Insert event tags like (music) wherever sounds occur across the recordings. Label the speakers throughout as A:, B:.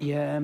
A: Yeah,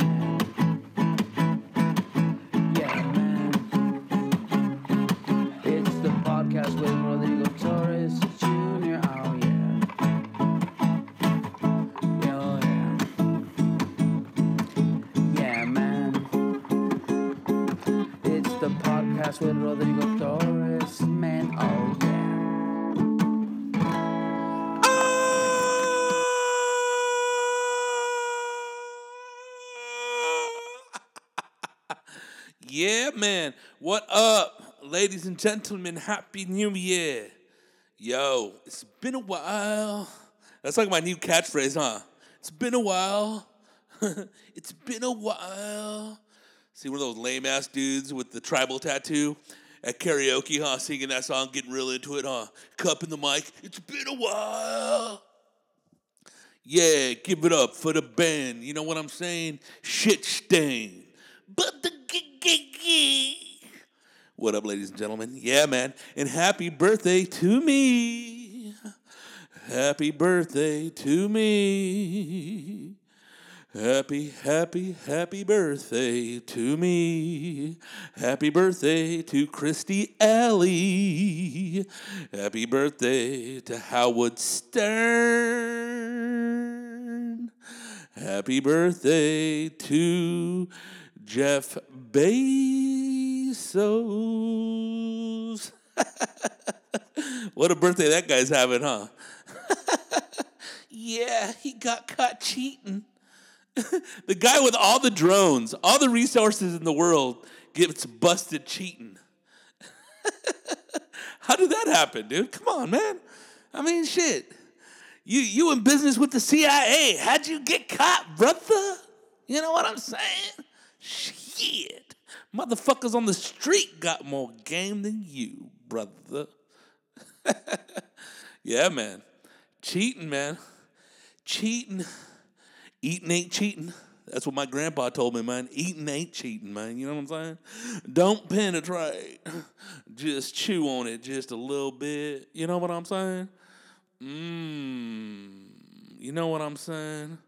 A: Man.
B: What up, ladies and gentlemen? Happy New Year. Yo, it's been a while. That's like my new catchphrase, huh? It's been a while. (laughs) it's been a while. See one of those lame ass dudes with the tribal tattoo at karaoke, huh? Singing that song, getting real into it, huh? Cup in the mic. It's been a while. Yeah, give it up for the band. You know what I'm saying? Shit stain. But the What up, ladies and gentlemen? Yeah, man. And happy birthday to me. Happy birthday to me. Happy, happy, happy birthday to me. Happy birthday to Kirstie Alley. Happy birthday to Howard Stern. Happy birthday to Jeff Bezos. (laughs) what a birthday that guy's having, huh? (laughs) yeah, he got caught cheating. (laughs) the guy with all the drones, all the resources in the world, gets busted cheating. How did that happen, dude? Come on, man. I mean, shit. You you in business with the CIA? How'd you get caught, brother? You know what I'm saying? Shit. Motherfuckers on the street got more game than you, brother. (laughs) yeah, man. Cheating, man. Cheating. Eating ain't cheating. That's what my grandpa told me, man. Eating ain't cheating, man. You know what I'm saying? Don't penetrate. Just chew on it just a little bit. You know what I'm saying? Mmm. You know what I'm saying?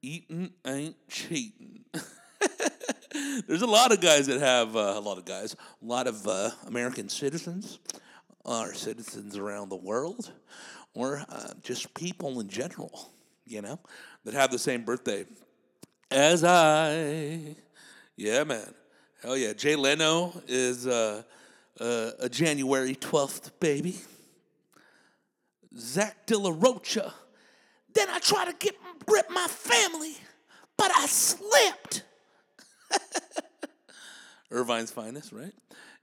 B: Eating ain't cheating. (laughs) (laughs) There's a lot of guys that have uh, a lot of guys, a lot of uh, American citizens, or citizens around the world, or uh, just people in general, you know, that have the same birthday as I. Yeah, man. Hell yeah. Jay Leno is uh, uh, a January 12th baby. Zack De La Rocha. Then I try to get rip my family, but I slipped. Irvine's finest, right?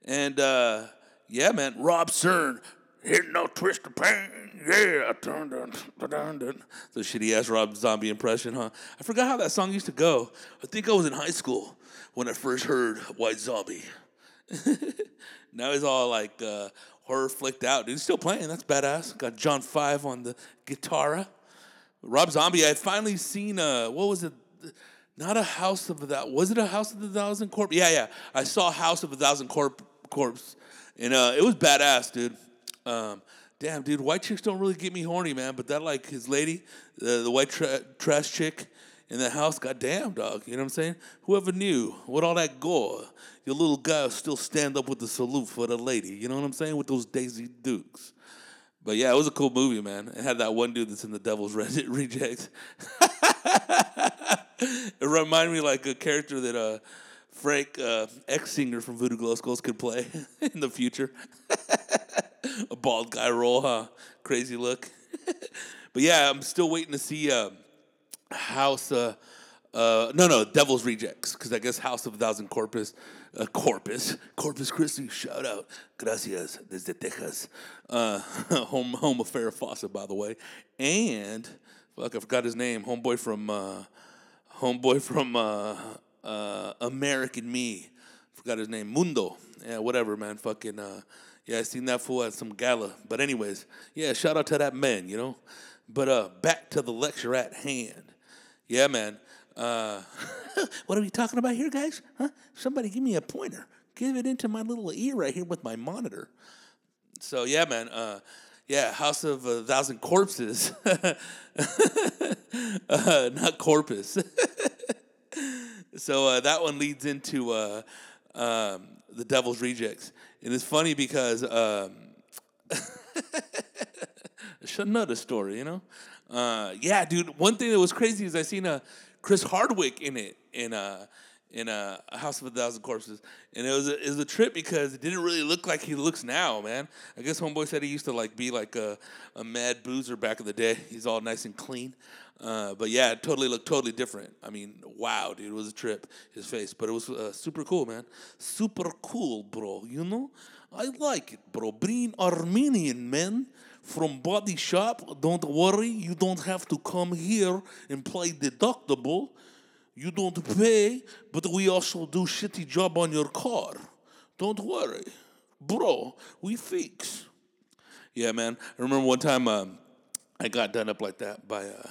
B: And uh, yeah, man, Rob Cern. Hitting no twist of pain, yeah. Dun, dun, dun, dun. The shitty ass Rob Zombie impression, huh? I forgot how that song used to go. I think I was in high school when I first heard White Zombie. (laughs) now he's all like uh, horror flicked out. Dude, he's still playing. That's badass. Got John Five on the guitar. Rob Zombie. I finally seen uh, what was it? Not a House of a Thousand. Was it a House of a Thousand Corpse? Yeah, yeah. I saw House of a Thousand Corp Corpse, and uh, it was badass, dude. Um, damn, dude, white chicks don't really get me horny, man. But that like his lady, the the white tra- trash chick in the house, goddamn, dog. You know what I'm saying? Whoever knew? With all that gore, your little guy still stand up with the salute for the lady. You know what I'm saying? With those Daisy Dukes. But yeah, it was a cool movie, man. It had that one dude that's in the Devil's Re- (laughs) Rejects. (laughs) it reminded me like a character that uh, Frank, uh, ex singer from Voodoo Glow Skulls, could play (laughs) in the future. (laughs) a bald guy role, huh? Crazy look. (laughs) but yeah, I'm still waiting to see uh, House. Uh, uh, no, no, Devil's Rejects, because I guess House of a Thousand Corpus, uh, Corpus, Corpus Christi, shout out, gracias desde Texas, uh, home home of Farrah Fawcett, by the way, and fuck, I forgot his name, homeboy from, uh, homeboy from uh, uh, American Me, forgot his name, Mundo, yeah, whatever, man, fucking, uh, yeah, I seen that fool at some gala, but anyways, yeah, shout out to that man, you know, but uh, back to the lecture at hand, yeah, man. Uh, (laughs) what are we talking about here, guys? Huh? Somebody give me a pointer. Give it into my little ear right here with my monitor. So yeah, man. Uh, yeah, House of a Thousand Corpses, (laughs) uh, not Corpus. (laughs) so uh, that one leads into uh, um, the Devil's Rejects, and it's funny because um, (laughs) another story, you know. Uh, yeah, dude. One thing that was crazy is I seen a Chris Hardwick in it in a House of a Thousand Corpses, and it was a, it was a trip because it didn't really look like he looks now, man. I guess homeboy said he used to like be like a, a mad boozer back in the day. (laughs) He's all nice and clean, uh, but yeah, it totally looked totally different. I mean, wow, dude, it was a trip. His face, but it was uh, super cool, man. Super cool, bro. You know, I like it, bro. Being Armenian, man from Body Shop. Don't worry, you don't have to come here and play deductible. You don't pay, but we also do shitty job on your car. Don't worry, bro. We fix. Yeah, man. I remember one time um, I got done up like that by a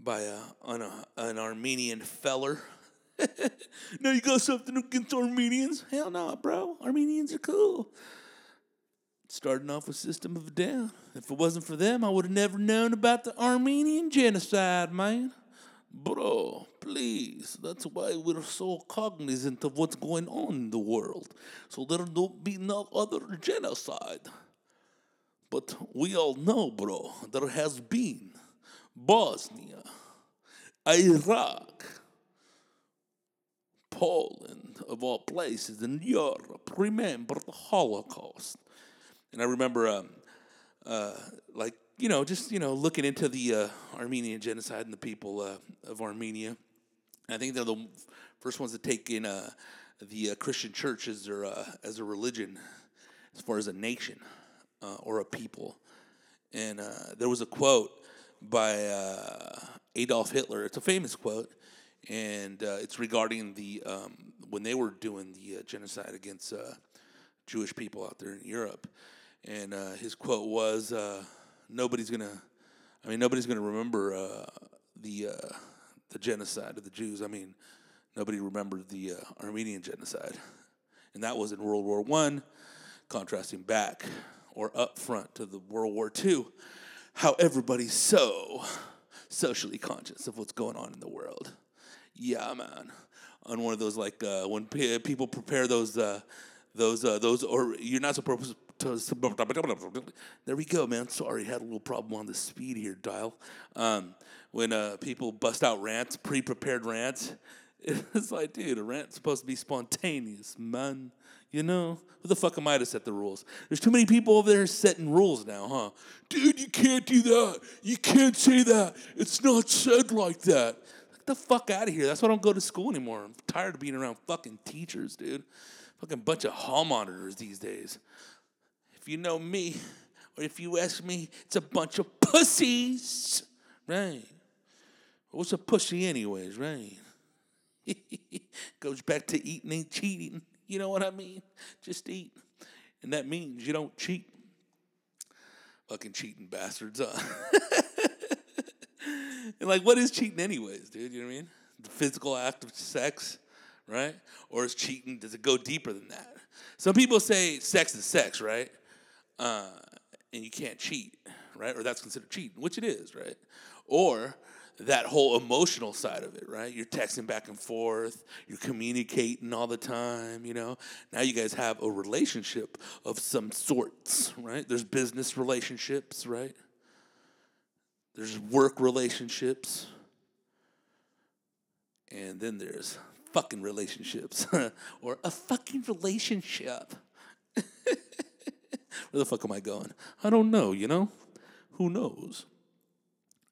B: by a, an, a, an Armenian feller. (laughs) now you got something against Armenians? Hell no, bro. Armenians are cool starting off with System of a Down. If it wasn't for them, I would have never known about the Armenian genocide, man. Bro, please. That's why we're so cognizant of what's going on in the world. So there don't be no other genocide. But we all know, bro, there has been Bosnia, Iraq, Poland, of all places in Europe. Remember the Holocaust. And I remember, um, uh, like, you know, just, you know, looking into the uh, Armenian genocide and the people uh, of Armenia. I think they're the first ones to take in uh, the uh, Christian church as, their, uh, as a religion, as far as a nation or a people. And there was a quote by Adolf Hitler. It's a famous quote, and it's regarding the um, when they were doing the genocide against Jewish people out there in Europe and uh, his quote was, uh, "Nobody's gonna, I mean, nobody's gonna remember uh, the uh, the genocide of the Jews. I mean, nobody remembered the uh, Armenian genocide, and that was in World War One, contrasting back or up front to the World War Two. How everybody's so socially conscious of what's going on in the world. Yeah, man. On one of those like uh, when p- people prepare those." those uh, those or you're not supposed to. there we go, man. Sorry, had a little problem on the speed here, dial. Um, when uh, people bust out rants, pre-prepared rants, (laughs) it's like, dude, a rant's supposed to be spontaneous, man. You know, who the fuck am I to set the rules? There's too many people over there setting rules now, huh? Dude, you can't do that. You can't say that. It's not said like that. Get the fuck out of here. That's why I don't go to school anymore. I'm tired of being around fucking teachers, dude. Fucking bunch of hall monitors these days If you know me, or if you ask me, it's a bunch of pussies. Right. What's a pussy, anyways, right? (laughs) Goes back to eating and cheating. You know what I mean? Just eat. And that means you don't cheat. Fucking cheating bastards, huh? (laughs) and like, what is cheating, anyways, dude? You know what I mean? The physical act of sex, right? Or is cheating, does it go deeper than that? Some people say sex is sex, right? uh, and you can't cheat, right? Or that's considered cheating, which it is, right? Or that whole emotional side of it, right? You're texting back and forth, you're communicating all the time, you know. Now you guys have a relationship of some sorts, right? There's business relationships, right? There's work relationships. And then there's fucking relationships (laughs) or a fucking relationship. (laughs) Where the fuck am I going? I don't know, you know? Who knows?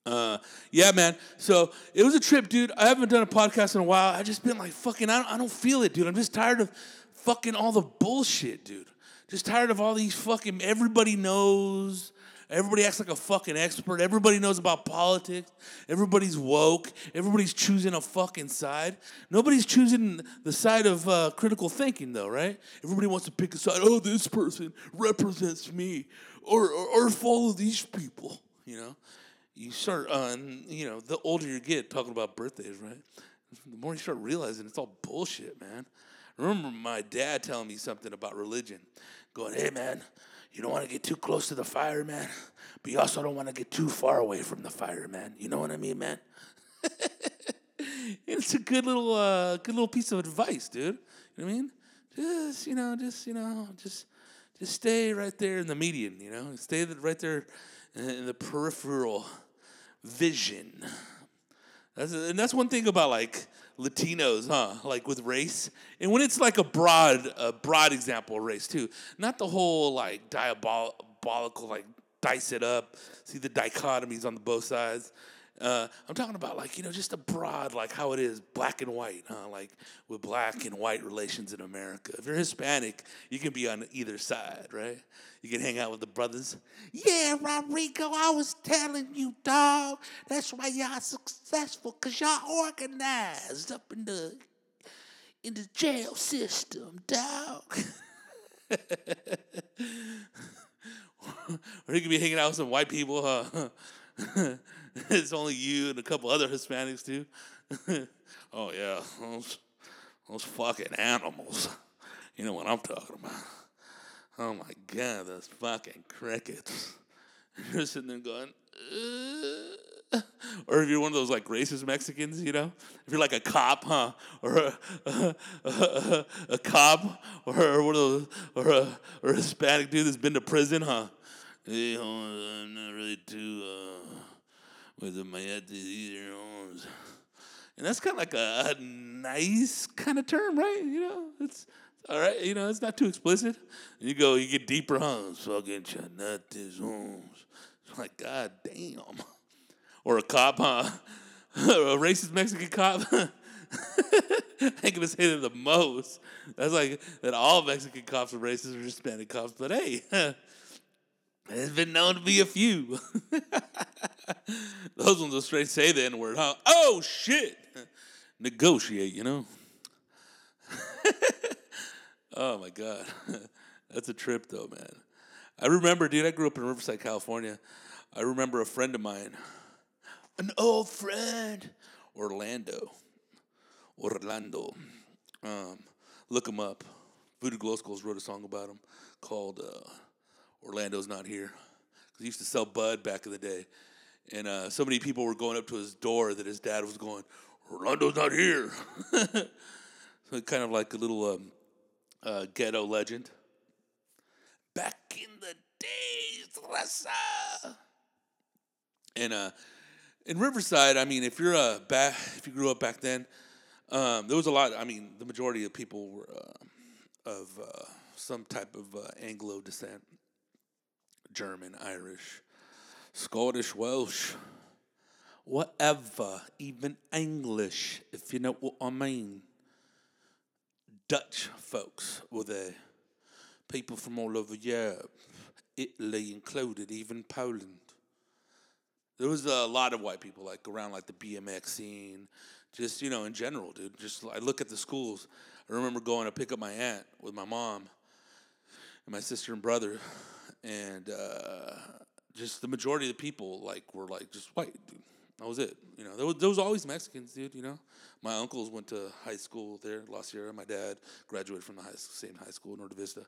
B: Uh, yeah, man. So it was a trip, dude. I haven't done a podcast in a while. I just been like, fucking, I don't, I don't feel it, dude. I'm just tired of fucking all the bullshit, dude. Just tired of all these fucking, everybody knows. Everybody acts like a fucking expert. Everybody knows about politics. Everybody's woke. Everybody's choosing a fucking side. Nobody's choosing the side of uh, critical thinking, though, right? Everybody wants to pick a side. Oh, this person represents me, or or, or follow these people. You know, you start on. You know, the older you get, talking about birthdays, right? The more you start realizing it's all bullshit, man. I remember my dad telling me something about religion, going, "Hey, man." You don't want to get too close to the fire, man, but you also don't want to get too far away from the fire, man. You know what I mean, man? (laughs) it's a good little, uh, good little piece of advice, dude. You know what I mean? Just, you know, just, you know, just, just stay right there in the median. You know, stay right there in the peripheral vision. That's and that's one thing about like Latinos, huh? Like with race, and when it's like a broad, a broad example of race too, not the whole like diabolical like dice it up, see the dichotomies on the both sides. Uh, I'm talking about like you know just a broad like how it is black and white, huh? Like with black and white relations in America. If you're Hispanic, you can be on either side, right? You can hang out with the brothers. Yeah, Rodrigo, I was telling you, dog. That's why y'all successful, cause y'all organized up in the in the jail system, dog. (laughs) or you can be hanging out with some white people, huh? (laughs) (laughs) it's only you and a couple other Hispanics too. (laughs) oh yeah, those those fucking animals. You know what I'm talking about. Oh my god, those fucking crickets. (laughs) You're sitting there going, "Ugh." or if you're one of those like racist Mexicans, you know, if you're like a cop, huh, or a, a, a, a cop, or, one of those, or a, or a Hispanic dude that's been to prison, huh? Hey, I'm not really too uh, with mayetes either. homes. And that's kind of like a, a nice kind of term, right? You know, it's all right. You know, it's not too explicit. You go, you get deeper, huh? Fucking chanates homes. It's like, god damn. Or a cop, huh? (laughs) a racist Mexican cop. I gonna say they're the most. That's like that all Mexican cops are racist or Hispanic cops, but hey, (laughs) there's been known to be a few. (laughs) Those ones will straight say the N word, huh? Oh shit! Negotiate, you know? (laughs) oh my God. (laughs) That's a trip though, man. I remember, dude, I grew up in Riverside, California. I remember a friend of mine, an old friend, Orlando. Orlando. Um, look him up. Voodoo Glow Skulls wrote a song about him called uh, Orlando's Not Here. 'Cause he used to sell bud back in the day. And uh, so many people were going up to his door that his dad was going, Orlando's not here. (laughs) so kind of like a little um, uh, ghetto legend. Back in the days, Rasa. And uh, in Riverside, I mean, if you're uh, back, if you grew up back then, um, there was a lot. I mean, the majority of people were uh, of uh, some type of uh, Anglo descent, German, Irish, Scottish, Welsh, whatever, even English, if you know what I mean. Dutch folks were there, people from all over Europe, Italy included, even Poland. There was a lot of white people like around like the BMX scene, just you know in general, dude. Just I look at the schools. I remember going to pick up my aunt with my mom and my sister and brother, and uh, just the majority of the people like were like just white. Dude. That was it. You know, there was, there was always Mexicans, dude. You know, my uncles went to high school there, La Sierra. My dad graduated from the high, same high school, Norte Vista.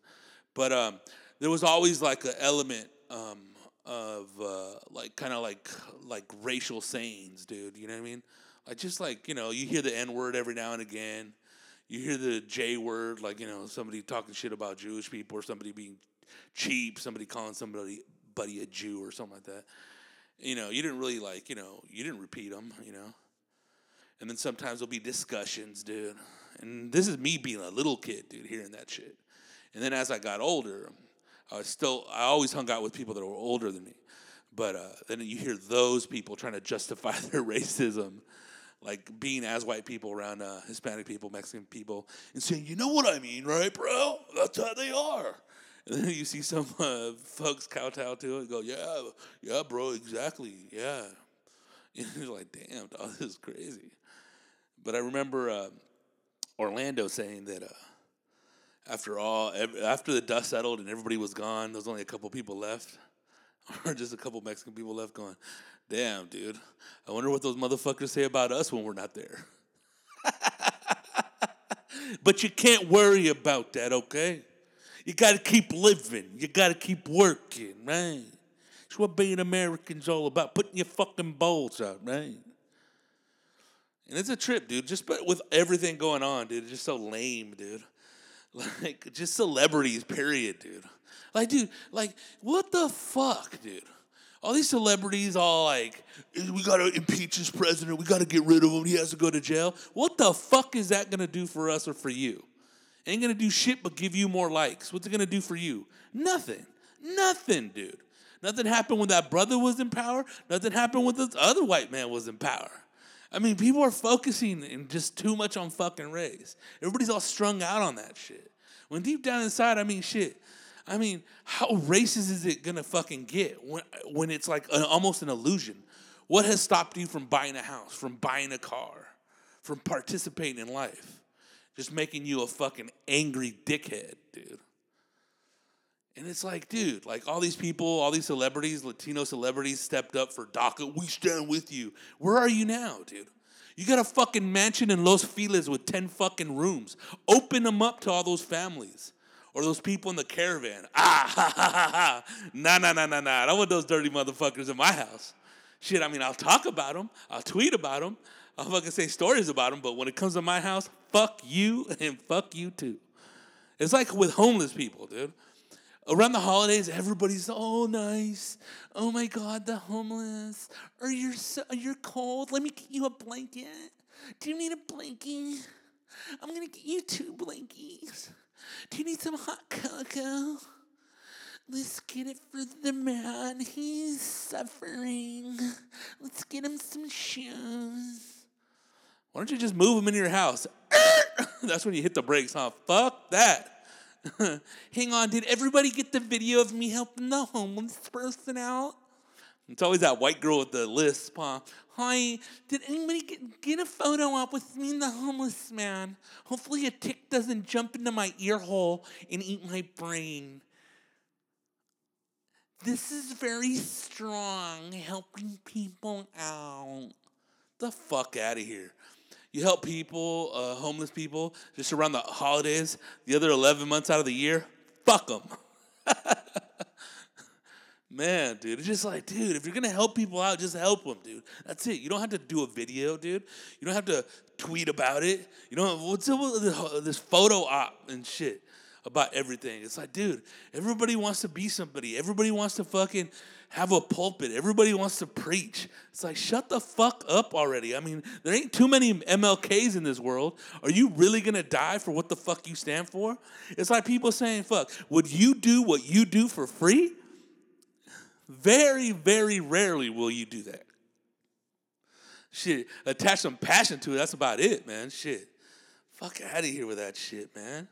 B: But um, there was always like an element um, of uh, like kind of like like racial sayings, dude. You know what I mean? Like just like you know, you hear the N word every now and again. You hear the J word, like you know, somebody talking shit about Jewish people or somebody being cheap, somebody calling somebody buddy a Jew or something like that. You know, you didn't really like, you know, you didn't repeat them, you know. And then sometimes there'll be discussions, dude. And this is me being a little kid, dude, hearing that shit. And then as I got older, I was still, I always hung out with people that were older than me. But uh, then you hear those people trying to justify (laughs) their racism, like being as white people around uh, Hispanic people, Mexican people, and saying, you know what I mean, right, bro? That's how they are. And (laughs) then you see some uh, folks kowtow to it and go, yeah, yeah, bro, exactly, yeah. (laughs) And you're like, damn, dog, this is crazy. But I remember uh, Orlando saying that uh, after all, ev- after the dust settled and everybody was gone, there was only a couple people left, (laughs) or just a couple Mexican people left going, damn, dude, I wonder what those motherfuckers say about us when we're not there. but you can't worry about that, okay? You got to keep living. You got to keep working, right? That's what being American's all about. Putting your fucking balls out, right? And it's a trip, dude. Just but with everything going on, dude, it's just so lame, dude. (laughs) Like just celebrities, period, dude. Like, dude, like what the fuck, dude? All these celebrities, all like, we gotta impeach this president. We gotta get rid of him. He has to go to jail. What the fuck is that gonna do for us or for you? Ain't gonna do shit but give you more likes. What's it gonna do for you? Nothing. Nothing, dude. Nothing happened when that brother was in power. Nothing happened when this other white man was in power. I mean, people are focusing and just too much on fucking race. Everybody's all strung out on that shit. When deep down inside, I mean, shit. I mean, how racist is it gonna fucking get when when it's like an, almost an illusion? What has stopped you from buying a house, from buying a car, from participating in life? Just making you a fucking angry dickhead, dude. And it's like, dude, like all these people, all these celebrities, Latino celebrities stepped up for DACA. We stand with you. Where are you now, dude? You got a fucking mansion in Los Feliz with 10 fucking rooms. Open them up to all those families or those people in the caravan. (laughs) Ah, ha, ha, ha, ha. Nah, nah, nah, nah, nah. I don't want those dirty motherfuckers in my house. Shit, I mean, I'll talk about them. I'll tweet about them. I'll fucking say stories about them. But when it comes to my house, fuck you (laughs) and fuck you too. It's like with homeless people, dude around the holidays, everybody's oh nice. Oh my God, the homeless. Or you're so, you're cold. Let me get you a blanket. Do you need a blanket? I'm gonna get you two blankets. Do you need some hot cocoa? Let's get it for the man. He's suffering. Let's get him some shoes. Why don't you just move them into your house? (coughs) That's when you hit the brakes, huh? Fuck that. (laughs) Hang on, did everybody get the video of me helping the homeless person out? It's always that white girl with the lisp, huh? Hi, did anybody get, get a photo up with me and the homeless man? Hopefully, a tick doesn't jump into my ear hole and eat my brain. This is very strong, helping people out. The fuck out of here. You help people, uh, homeless people, just around the holidays, the other 11 months out of the year, fuck them. (laughs) Man, dude, it's just like, dude, if you're gonna help people out, just help them, dude. That's it. You don't have to do a video, dude. You don't have to tweet about it. You don't. What's up with this photo op and shit about everything? It's like, dude, everybody wants to be somebody. Everybody wants to fucking have a pulpit. Everybody wants to preach. It's like, shut the fuck up already. I mean, there ain't too many MLKs in this world. Are you really gonna die for what the fuck you stand for? It's like people saying, fuck, would you do what you do for free? Very, very rarely will you do that. Shit, attach some passion to it. That's about it, man. Shit. Fuck out of here with that shit, man.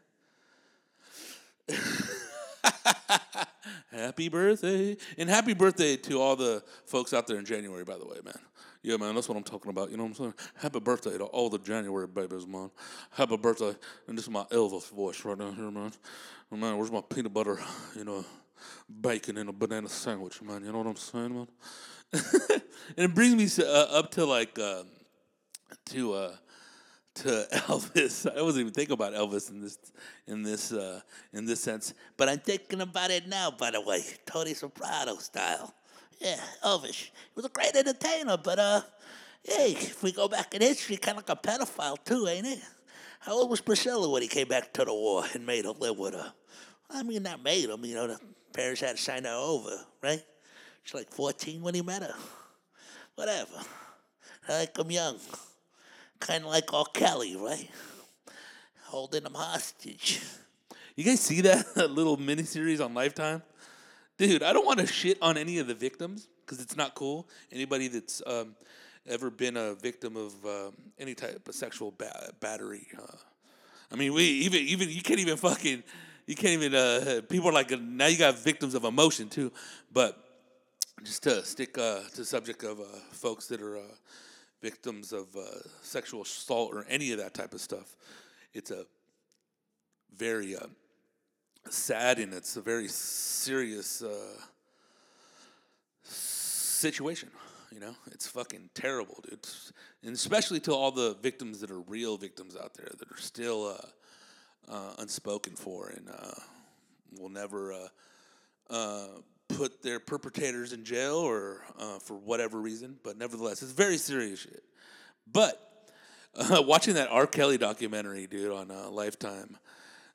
B: (laughs) happy birthday. And happy birthday to all the folks out there in January, by the way, man. Yeah, man, that's what I'm talking about. You know what I'm saying? Happy birthday to all the January babies, man. Happy birthday. And this is my Elvis voice right down here, man. Oh, man, where's my peanut butter, you know, bacon and a banana sandwich, man? You know what I'm saying, man? (laughs) and it brings me uh, up to like, uh, to, uh, to (laughs) Elvis. I wasn't even thinking about Elvis in this in this uh, in this sense, but I'm thinking about it now. By the way, Tony Soprano style. Yeah, Elvis. He was a great entertainer, but uh, hey, if we go back in history, kind of like a pedophile too, ain't it? How old was Priscilla when he came back to the war and made her live with her? I mean, not made him. You know, the parents had to sign her over, right? She's like 14 when he met her. Whatever. I like him young. Kind of like R. Kelly, right? Holding them hostage. You guys see (laughs) that little miniseries on Lifetime? Dude, I don't want to shit on any of the victims because it's not cool. Anybody that's um, ever been a victim of um, any type of sexual ba- battery. Uh, I mean, we even even you can't even fucking you can't even. Uh, people are like now you got victims of emotion too, but just to stick uh, to the subject of uh, folks that are uh, victims of uh, sexual assault or any of that type of stuff. It's a very uh, sad and it's a very serious uh, situation. You know, it's fucking terrible, dude. And especially to all the victims that are real victims out there that are still uh, uh, unspoken for and uh, will never put their perpetrators in jail or uh, for whatever reason, but nevertheless, it's very serious shit. But uh, (laughs) watching that R. Kelly documentary, dude, on uh, Lifetime.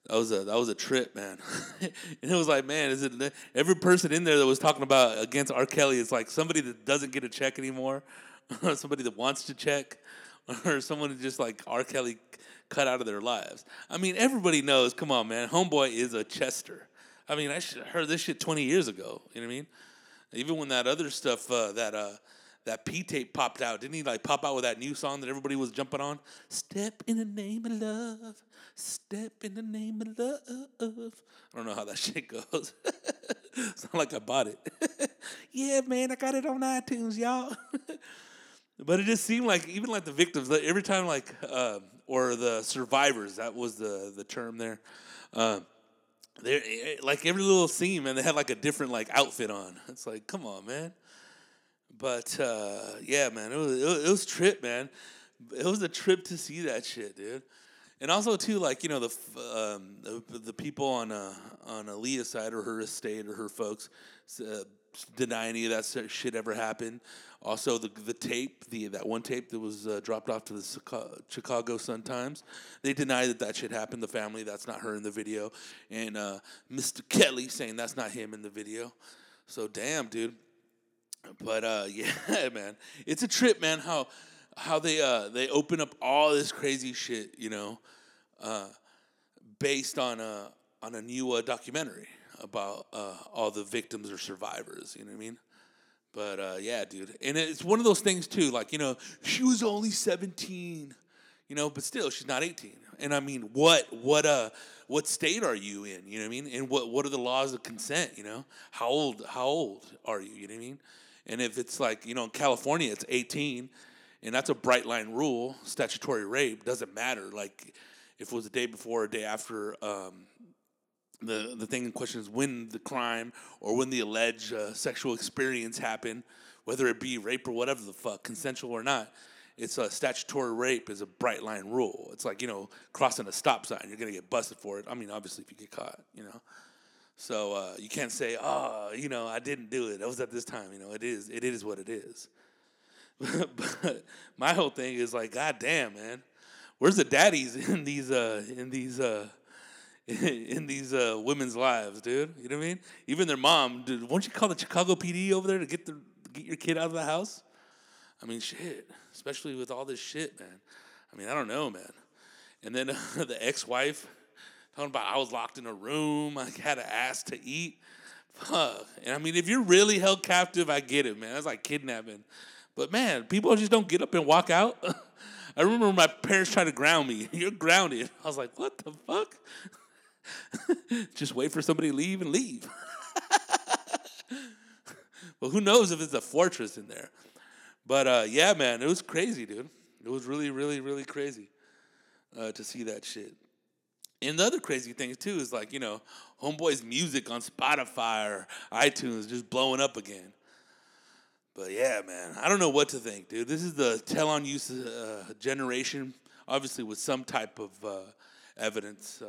B: That was a that was a trip, man. (laughs) and it was like, man, is it every person in there that was talking about against R. Kelly is like somebody that doesn't get a check anymore, (laughs) or somebody that wants to check, or someone who just like R. Kelly cut out of their lives. I mean, everybody knows. Come on, man, Homeboy is a Chester. I mean, I heard this shit twenty years ago. You know what I mean? Even when that other stuff, uh, that uh, that P tape popped out, didn't he like pop out with that new song that everybody was jumping on? Step in the name of love, step in the name of love. I don't know how that (laughs) shit goes. (laughs) Sound like I bought it. (laughs) yeah, man, I got it on iTunes, y'all. but it just seemed like even like the victims, like every time like uh, or the survivors, that was the the term there. Uh, they're like every little scene, man. They had like a different like outfit on. (laughs) It's like, come on, man. But uh, yeah, man, it was, it was it was trip, man. It was a trip to see that shit, dude. And also too, like you know the um, the, the people on uh, on Aaliyah's side or her estate or her folks uh, deny any of that shit ever happened. Also, the the tape, the that one tape that was uh, dropped off to the Chicago Sun Times, they deny that that shit happened. The family, that's not her in the video, and uh, Mr. Kelly saying that's not him in the video. So damn, dude. But uh, (laughs) yeah, man, it's a trip, man. How how they uh, they open up all this crazy shit, you know, uh, based on a on a new uh, documentary about uh, all the victims or survivors. You know what I mean? But uh, yeah, dude, and it's one of those things too. Like you know, she was only seventeen, you know, but still, she's not eighteen. And I mean, what what uh what state are you in? You know what I mean? And what what are the laws of consent? You know, how old how old are you? You know what I mean? And if it's like you know in California, it's eighteen, and that's a bright line rule. Statutory rape doesn't matter. Like if it was a day before or a day after um, the the thing in question is when the crime or when the alleged uh, sexual experience happened, whether it be rape or whatever the fuck, consensual or not. It's a statutory rape is a bright line rule. It's like you know crossing a stop sign. You're gonna get busted for it. I mean, obviously if you get caught, you know. So uh, you can't say, oh, you know, I didn't do it. That was at this time. You know, it is. It is what it is. (laughs) but my whole thing is like, God damn, man, where's the daddies in these uh, in these uh, (laughs) in these uh, women's lives, dude. You know what I mean? Even their mom, dude. Won't you call the Chicago PD over there to get the get your kid out of the house? I mean, shit. Especially with all this shit, man. I mean, I don't know, man. And then uh, (laughs) the ex-wife talking about I was locked in a room. I had to ask to eat. Fuck. And I mean, if you're really held captive, I get it, man. That's like kidnapping. But man, people just don't get up and walk out. (laughs) I remember my parents tried to ground me. You're grounded. I was like, what the fuck? (laughs) Just wait for somebody to leave and leave. (laughs) well, who knows if it's a fortress in there. But uh, yeah, man, it was crazy, dude. It was really, really, really crazy uh, to see that shit. And the other crazy thing too is like you know, Homeboy's music on Spotify or iTunes just blowing up again. But yeah, man, I don't know what to think, dude. This is the tell on use uh, generation, obviously with some type of uh, evidence.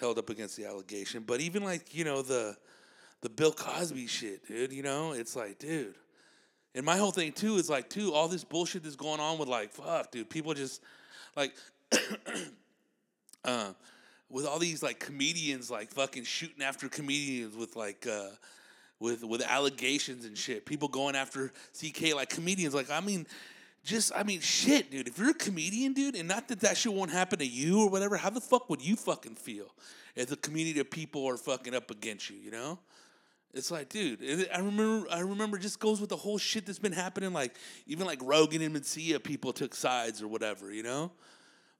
B: Held up against the allegation. But even like, you know, the the Bill Cosby shit, dude, you know, it's like, dude. And my whole thing too is like, too, all this bullshit that's going on with like, fuck, dude, people just like (coughs) uh with all these like comedians like fucking shooting after comedians with like uh with with allegations and shit. People going after CK like comedians. Like, I mean, just I mean, shit, dude. If you're a comedian, dude, and not that that shit won't happen to you or whatever, how the fuck would you fucking feel if the community of people are fucking up against you? You know, it's like, dude. I remember, I remember, just goes with the whole shit that's been happening. Like even like Rogan and Mencia, people took sides or whatever, you know.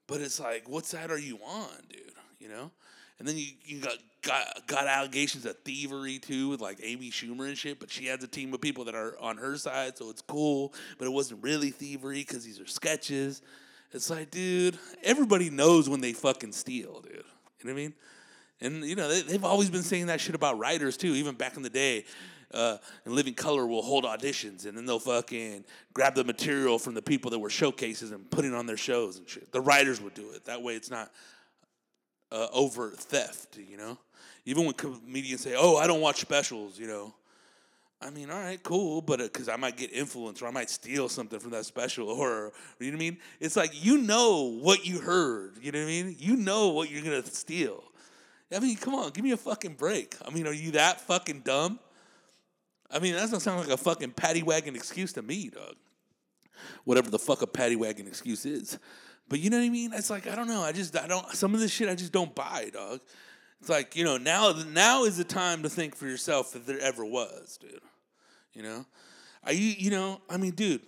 B: But it's like, what side are you on, dude? You know. And then you, you got, got got allegations of thievery too with like Amy Schumer and shit, but she has a team of people that are on her side, so it's cool. But it wasn't really thievery because these are sketches. It's like, dude, everybody knows when they fucking steal, dude. You know what I mean? And you know they, they've always been saying that shit about writers too, even back in the day. Uh, and Living Color will hold auditions, and then they'll fucking grab the material from the people that were showcases and put it on their shows and shit. The writers would do it. That way, it's not uh, over theft, you know? Even when comedians say, oh, I don't watch specials, you know? I mean, all right, cool, but because I might get influenced or I might steal something from that special, (laughs) or you know what I mean? It's like you know what you heard. You know what I mean? You know what you're gonna steal. I mean, come on, give me a fucking break. I mean, are you that fucking dumb? I mean, that doesn't sound like a fucking paddy wagon excuse to me, dog. Whatever the fuck a paddy wagon excuse is. But you know what I mean? It's like I don't know. I just I don't. Some of this shit I just don't buy, dog. It's like you know now now is the time to think for yourself if there ever was, dude. You know, I you know I mean, dude.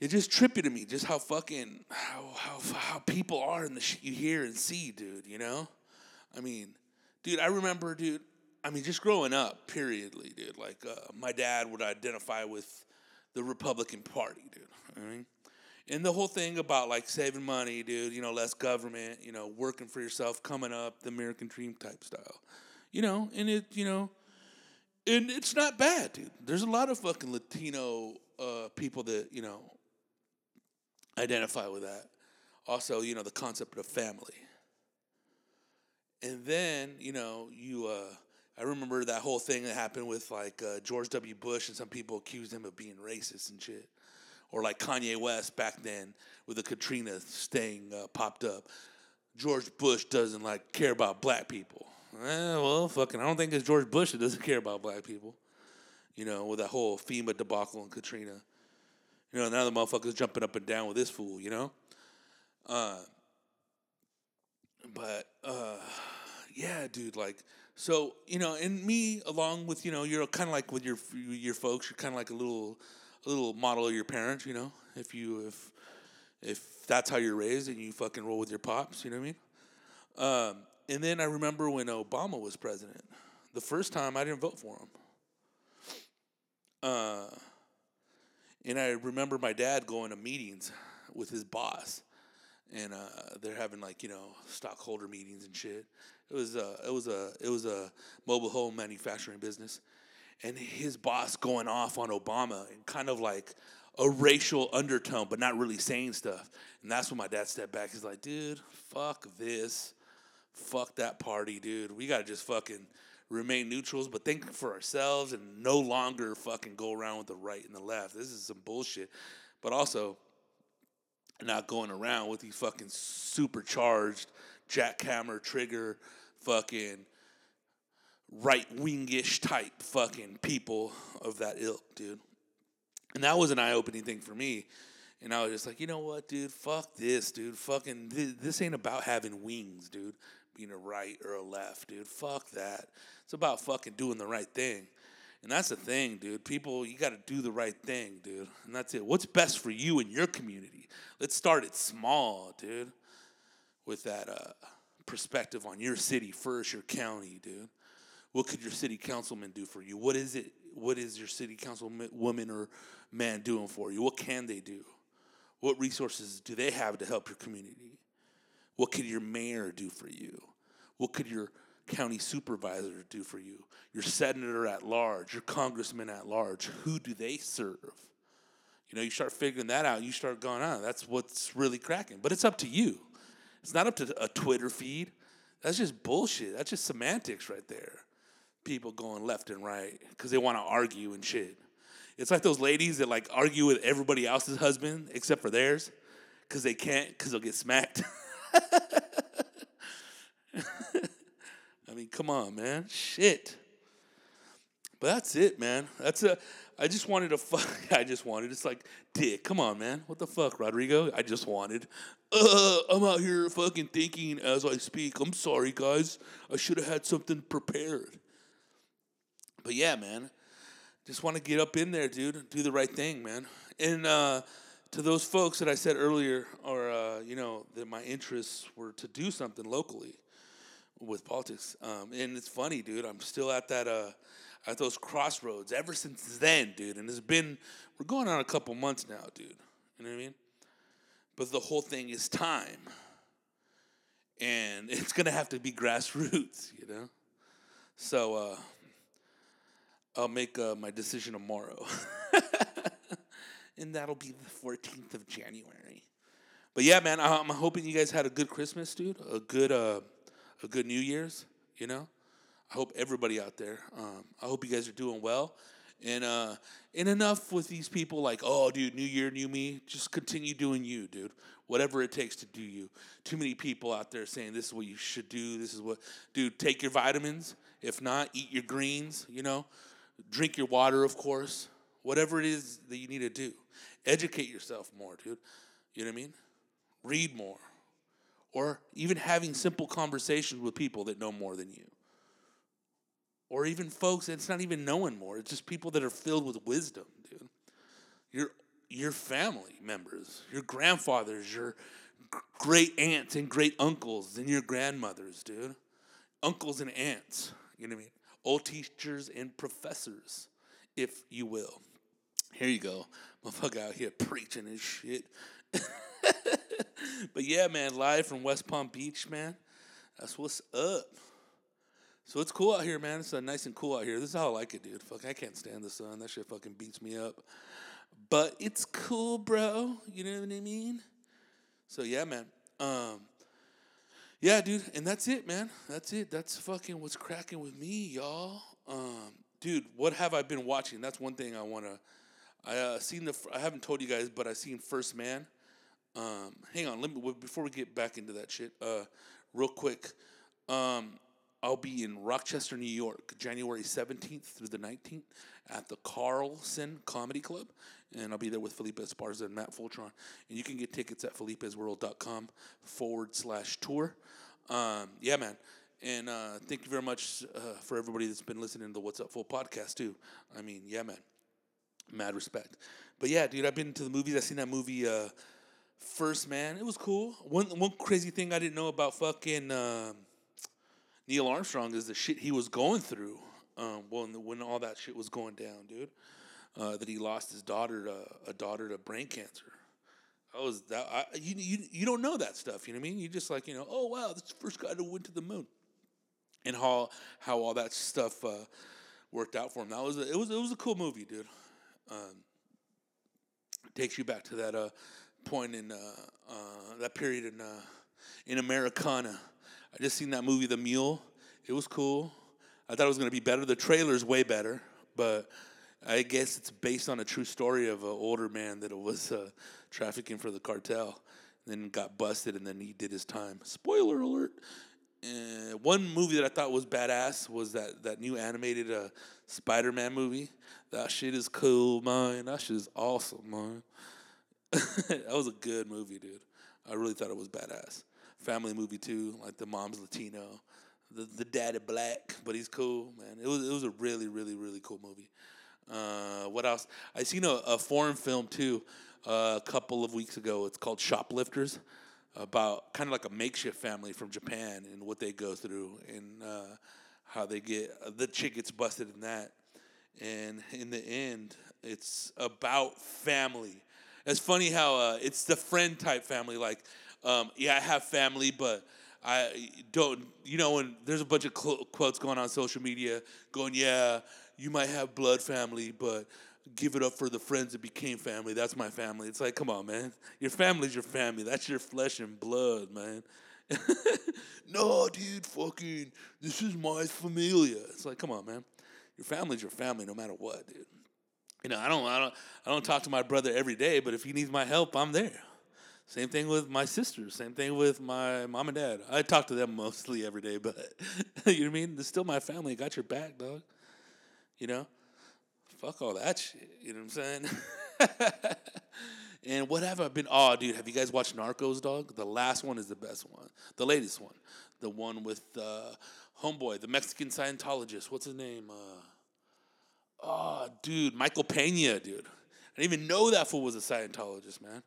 B: It just trippy to me just how fucking how how how people are in the shit you hear and see, dude. You know, I mean, dude. I remember, dude. I mean, just growing up, periodly, dude. Like uh, my dad would identify with the Republican Party, dude. I mean, and the whole thing about like saving money, dude, you know, less government, you know, working for yourself, coming up, the American dream type style. You know, and it, you know, and it's not bad, dude. There's a lot of fucking Latino uh, people that, you know, identify with that. Also, you know, the concept of family. And then, you know, you uh I remember that whole thing that happened with like uh, George W. Bush and some people accused him of being racist and shit or like Kanye West back then with the Katrina thing uh, popped up. George Bush doesn't like care about black people. Eh, well, fucking, I don't think it's George Bush that doesn't care about black people. You know, with that whole FEMA debacle and Katrina. You know, now the motherfucker's jumping up and down with this fool. You know, uh, but uh, yeah, dude, like. So you know, and me along with you know, you're kind of like with your your folks. You're kind of like a little little model of your parents, you know. If you if if that's how you're raised and you fucking roll with your pops, you know what I mean? Um, and then I remember when Obama was president. The first time I didn't vote for him. Uh, and I remember my dad going to meetings with his boss, and uh, they're having like you know stockholder meetings and shit. It was a it was a it was a mobile home manufacturing business, and his boss going off on Obama and kind of like a racial undertone, but not really saying stuff. And that's when my dad stepped back. He's like, dude, fuck this. Fuck that party, dude. We got to just fucking remain neutrals, but think for ourselves and no longer fucking go around with the right and the left. This is some bullshit. But also, not going around with these fucking supercharged jackhammer trigger fucking right wingish type fucking people of that ilk, dude. And that was an eye opening thing for me. And I was just like, you know what, dude? Fuck this, dude. Fucking, this, this ain't about having wings, dude. Being a right or a left, dude. Fuck that. It's about fucking doing the right thing. And that's the thing, dude. People, you got to do the right thing, dude. And that's it. What's best for you and your community? Let's start it small, dude. With that uh, perspective on your city first, your county, dude. What could your city councilman do for you? What is it? What is your city council woman or man doing for you? What can they do? What resources do they have to help your community? What could your mayor do for you? What could your county supervisor do for you? Your senator at large, your congressman at large, who do they serve? You know, you start figuring that out, you start going on. That's what's really cracking. But it's up to you. It's not up to a Twitter feed. That's just bullshit. That's just semantics right there people going left and right because they want to argue and shit. It's like those ladies that like argue with everybody else's husband except for theirs because they can't because they'll get smacked. (laughs) I mean, come on, man. Shit. But that's it, man. That's a. I just wanted to fuck. (laughs) I just wanted. It's like, dick. Come on, man. What the fuck, Rodrigo? I just wanted. Uh, I'm out here fucking thinking as I speak. I'm sorry, guys. I should have had something prepared. But yeah, man, just want to get up in there, dude. Do the right thing, man. And uh, to those folks that I said earlier, or uh, you know, that my interests were to do something locally with politics. Um, and it's funny, dude. I'm still at that uh, at those crossroads ever since then, dude. And it's been we're going on a couple months now, dude. You know what I mean? But the whole thing is time. And (laughs) it's gonna have to be grassroots, you know? So uh, I'll make uh, my decision tomorrow. (laughs) and that'll be the 14th of January. But yeah, man, I'm hoping you guys had a good Christmas, dude. A good, uh, a good New Year's. You know, I hope everybody out there. Um, I hope you guys are doing well. And uh, and enough with these people like, oh, dude, new year, new me. Just continue doing you, dude. Whatever it takes to do you. Too many people out there saying this is what you should do. This is what, dude. Take your vitamins. If not, eat your greens. You know, drink your water, of course. Whatever it is that you need to do, educate yourself more, dude. You know what I mean? Read more, or even having simple conversations with people that know more than you. Or even folks it's not even knowing more. It's just people that are filled with wisdom dude. Your your family members your grandfathers your great aunts and great uncles and your grandmothers dude. Uncles and aunts you know what i mean old teachers and professors if you will here you go motherfucker out here preaching and shit (laughs) but yeah man live from west palm beach man that's what's up so it's cool out here, man. It's uh, nice and cool out here. This is how I like it, dude. Fuck, I can't stand the sun. That shit fucking beats me up. But it's cool, bro. You know what I mean? So yeah, man. Um, yeah, dude, and that's it, man. That's it. That's fucking what's cracking with me, y'all. Um, dude, what have I been watching? That's one thing I wanna. I uh, seen the. I haven't told you guys, but I seen First Man. Um, hang on, let me before we get back into that shit. Uh, real quick. Um, I'll be in Rochester, New York, January 17th through the 19th at the Carlson Comedy Club. And I'll be there with Felipe Esparza and Matt Fulchiron. And you can get tickets at felipesworld.com forward slash tour. Um, yeah, man. And uh, thank you very much uh, for everybody that's been listening to the What's Up Full podcast, too. I mean, yeah, man. Mad respect. But yeah, dude, I've been to the movies. I've seen that movie, uh, First Man. It was cool. One, one crazy thing I didn't know about fucking. Um, Neil Armstrong is the shit he was going through um, when when all that shit was going down, dude. Uh, that he lost his daughter to a daughter to brain cancer. I was that I, you, you you don't know that stuff. You know what I mean? You just like you know, oh wow, this first guy to went to the moon, and how how all that stuff uh, worked out for him. That was a, it was it was a cool movie, dude. Um, takes you back to that uh, point in uh, uh that period in in Americana I just seen that movie, The Mule. It was cool. I thought it was gonna be better. The trailer's way better, but I guess it's based on a true story of an older man that was uh, trafficking for the cartel, then got busted, and then he did his time. Spoiler alert. Uh, one movie that I thought was badass was that that new animated uh, Spider-Man movie. That shit is cool, man. That shit is awesome, man. (laughs) that was a good movie, dude. I really thought it was badass family movie too. Like the mom's Latino, the the dad is black, but he's cool, man. It was it was a really really really cool movie. Uh, what else? I seen a, a foreign film too uh, a couple of weeks ago. It's called Shoplifters, about kind of like a makeshift family from Japan and what they go through and uh, how they get the chick gets busted in that, and in the end, it's about family. It's funny how uh, it's the friend type family, like um, yeah, I have family, but I don't. You know, when there's a bunch of quotes going on social media, going, "Yeah, you might have blood family, but." Give it up for the friends that became family. That's my family. It's like, come on, man. Your family's your family. That's your flesh and blood, man. (laughs) no, dude, fucking, this is my familia. It's like, come on, man. Your family's your family, no matter what, dude. You know, I don't, I don't, I don't talk to my brother every day, but if he needs my help, I'm there. Same thing with my sisters. Same thing with my mom and dad. I talk to them mostly every day, but (laughs) you know what I mean? They're still my family. Got your back, dog. You know? Fuck all that shit. You know what I'm saying? (laughs) and what have I been? Oh, dude, have you guys watched Narcos, dog? The last one is the best one. The latest one. The one with uh, Homeboy, the Mexican Scientologist. What's his name? Uh, oh, dude, Michael Pena, dude. I didn't even know that fool was a Scientologist, man.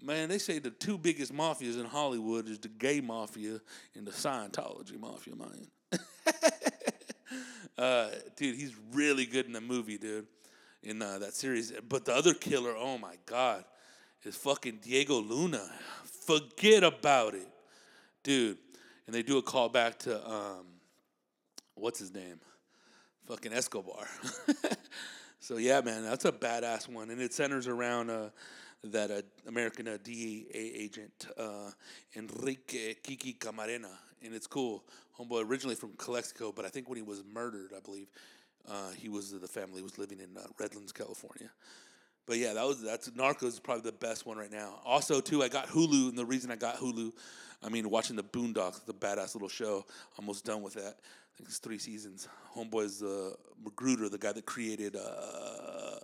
B: Man, they say the two biggest mafias in Hollywood is the gay mafia and the Scientology mafia, man. (laughs) uh, dude, he's really good in the movie, dude, in uh, that series. But the other killer, oh my God, is fucking Diego Luna. Forget about it, dude. And they do a call back to, um, what's his name? Fucking Escobar. (laughs) so yeah, man, that's a badass one. And it centers around. Uh, that uh, American uh, DEA agent uh, Enrique Kiki Camarena, and it's cool. Homeboy originally from Calexico, but I think when he was murdered, I believe, Uh, he was the family was living in uh, Redlands, California. But yeah, that was that's Narcos is probably the best one right now. Also, too, I got Hulu, and the reason I got Hulu, I mean, watching the Boondocks, the badass little show. Almost done with that. I think it's three seasons. Homeboy's the McGruder, the guy that created uh,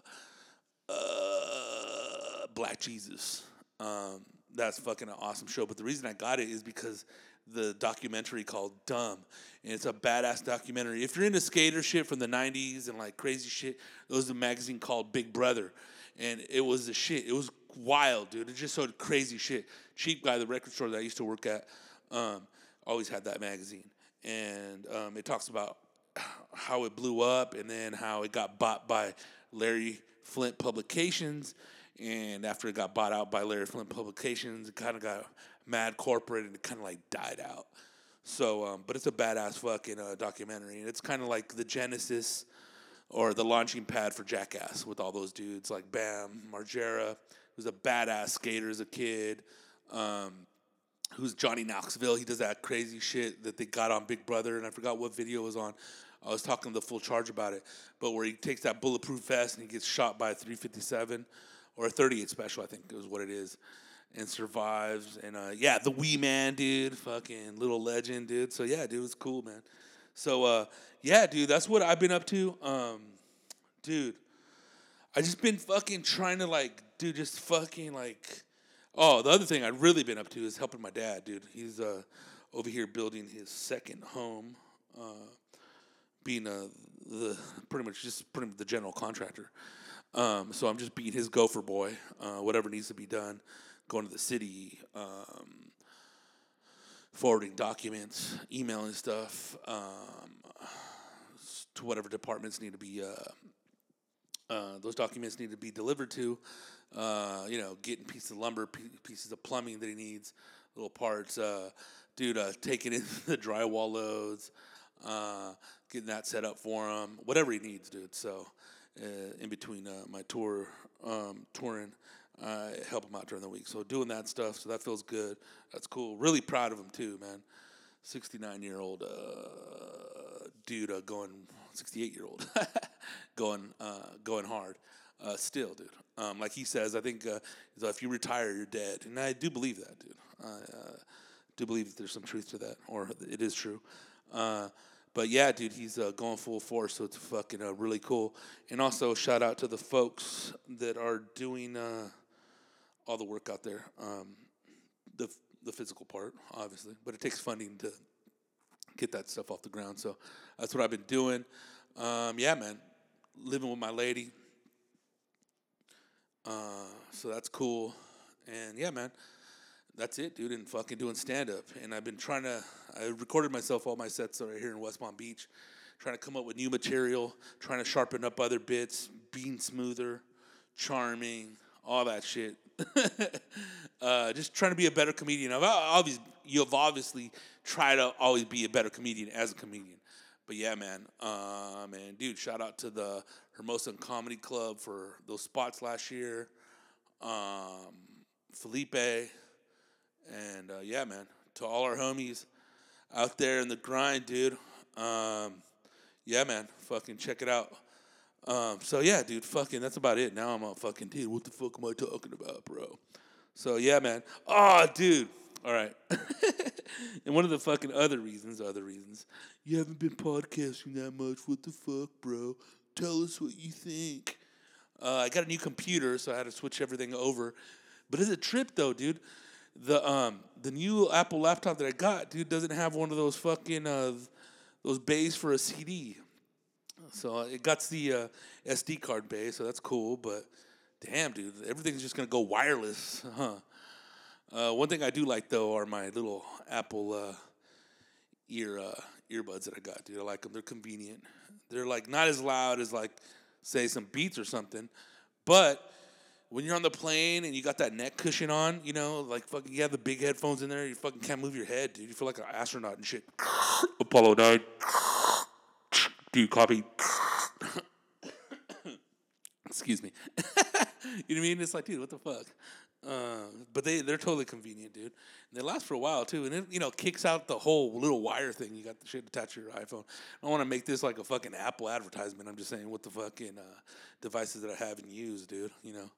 B: uh, Black Jesus. Um, that's fucking an awesome show. But the reason I got it is because the documentary called Dumb, and it's a badass documentary. If you're into skater shit from the '90s and like crazy shit, there was a magazine called Big Brother, and it was the shit. It was wild, dude. It just showed crazy shit. Cheap guy, the record store that I used to work at, um, always had that magazine, and um, it talks about how it blew up and then how it got bought by Larry Flynt Publications. And after it got bought out by Larry Flynt Publications, it kind of got mad corporate and it kind of like died out. So, um, but it's a badass fucking uh, documentary. And it's kind of like the genesis or the launching pad for Jackass with all those dudes like Bam, Margera, who's a badass skater as a kid. Um, who's Johnny Knoxville. He does that crazy shit that they got on Big Brother, and I forgot what video was on. I was talking to the full charge about it, but where he takes that bulletproof vest and he gets shot by a 357 or a 38 special, I think is what it is, and survives. And uh, yeah, the wee man, dude, fucking little legend, dude. So yeah, dude, it's cool, man. So uh, yeah, dude, that's what I've been up to, um, dude. I just been fucking trying to like, dude, just fucking like. Oh, the other thing I've really been up to is helping my dad, dude. He's uh, over here building his second home, uh, being uh, the pretty much just pretty much the general contractor. Um, so I'm just being his gopher boy, uh, whatever needs to be done, going to the city, um, forwarding documents, emailing stuff um, to whatever departments need to be. Uh, uh, those documents need to be delivered to. Uh, you know, getting pieces of lumber, pieces of plumbing that he needs, little parts. Uh, dude, uh, taking in (laughs) the drywall loads, uh, getting that set up for him, whatever he needs, dude. So, in between my tour, um, touring, I help him out during the week. So doing that stuff, so that feels good. That's cool. Really proud of him too, man. Sixty-nine year old uh, dude uh, going, sixty-eight year old (laughs) going uh, going hard. Uh, still, dude. Um, like he says, I think uh, if you retire, you're dead, and I do believe that, dude. I uh, do believe that there's some truth to that, or it is true. Uh, but yeah, dude, he's uh, going full force, so it's fucking uh, really cool. And also, shout out to the folks that are doing uh, all the work out there. Um, the the physical part, obviously, but it takes funding to get that stuff off the ground. So that's what I've been doing. Um, yeah, man, living with my lady. Uh, so that's cool. And yeah, man, that's it, dude. And fucking doing stand up. And I've been trying to. I recorded myself all my sets are here in West Palm Beach, trying to come up with new material, trying to sharpen up other bits, being smoother, charming, all that shit. (laughs) uh, just trying to be a better comedian. I've obviously you've obviously tried to always be a better comedian as a comedian. But yeah, man, uh, man, dude, shout out to the Hermosa Comedy Club for those spots last year. Um, Felipe, and uh, yeah, man, to all our homies out there in the grind, dude. Um, yeah, man, fucking check it out. Um, so yeah, dude, fucking that's about it. Now I'm a fucking dude. What the fuck am I talking about, bro? So yeah, man. Oh, dude. All right. (laughs) and one of the fucking other reasons, other reasons, you haven't been podcasting that much. What the fuck, bro? Tell us what you think. Uh, I got a new computer, so I had to switch everything over. But it's a trip, though, dude. The um the new Apple laptop that I got, dude, doesn't have one of those fucking uh those bays for a CD. So uh, it got the uh, SD card bay, so that's cool. But damn, dude, everything's just gonna go wireless, (laughs) huh? Uh, one thing I do like though are my little Apple uh, ear uh, earbuds that I got, dude. I like them. They're convenient. They're like not as loud as like say some Beats or something, but when you're on the plane and you got that neck cushion on, you know, like fucking you have the big headphones in there, you fucking can't move your head, dude. You feel like an astronaut and shit. (laughs) Apollo nine. Do copy? (coughs) Excuse me. (laughs) you know what I mean? It's like, dude, what the fuck? Uh, but they they're totally convenient, dude. And they last for a while too. And it you know kicks out the whole little wire thing. You got the shit attached to your iPhone. I don't want to make this like a fucking Apple advertisement. I'm just saying what the fucking uh, devices that I haven't used, dude. You know,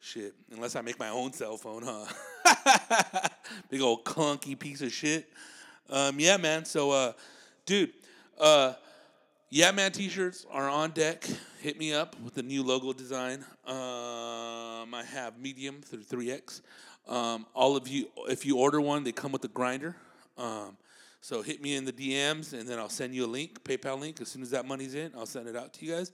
B: shit. Unless I make my own cell phone, huh? (laughs) Big old clunky piece of shit. Um, yeah, man. So, uh, dude, uh, yeah, man. T-shirts are on deck. Hit me up with the new logo design. Um, I have medium through three X. Um, all of you, if you order one, they come with a grinder. Um, so hit me in the DMs, and then I'll send you a link, PayPal link. As soon as that money's in, I'll send it out to you guys.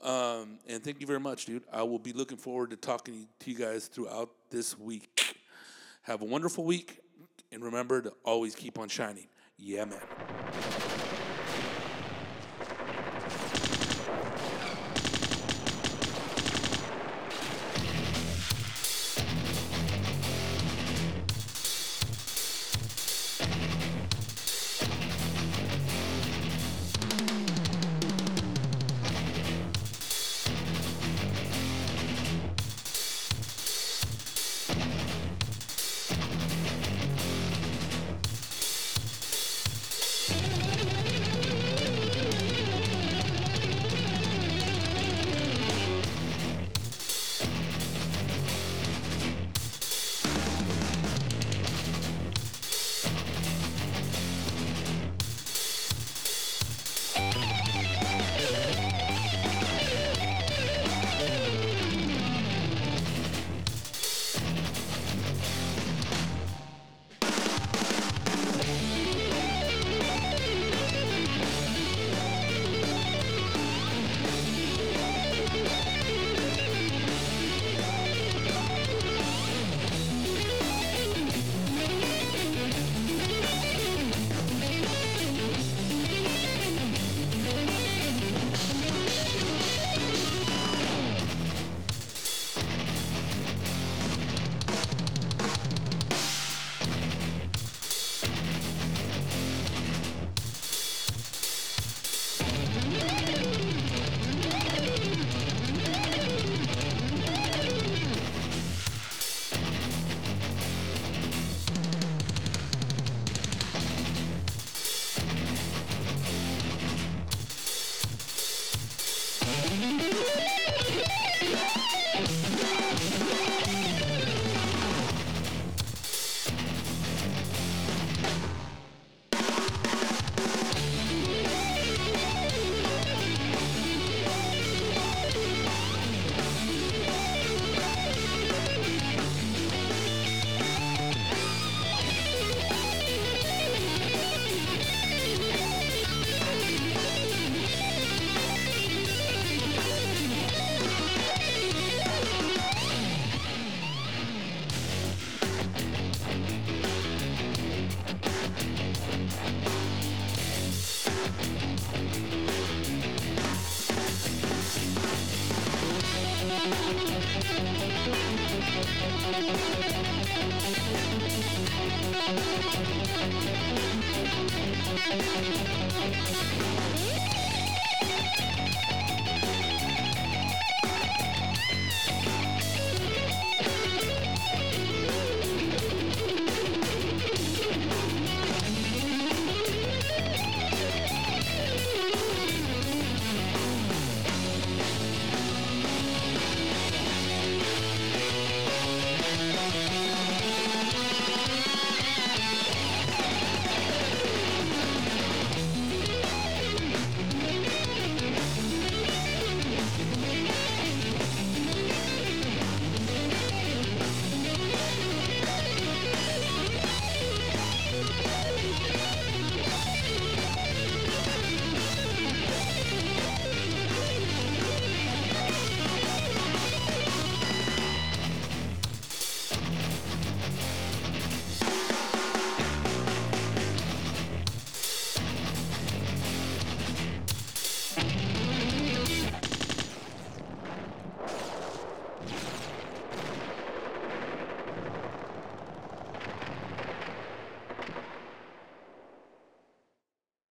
B: Um, and thank you very much, dude. I will be looking forward to talking to you guys throughout this week. Have a wonderful week, and remember to always keep on shining. Yeah, man.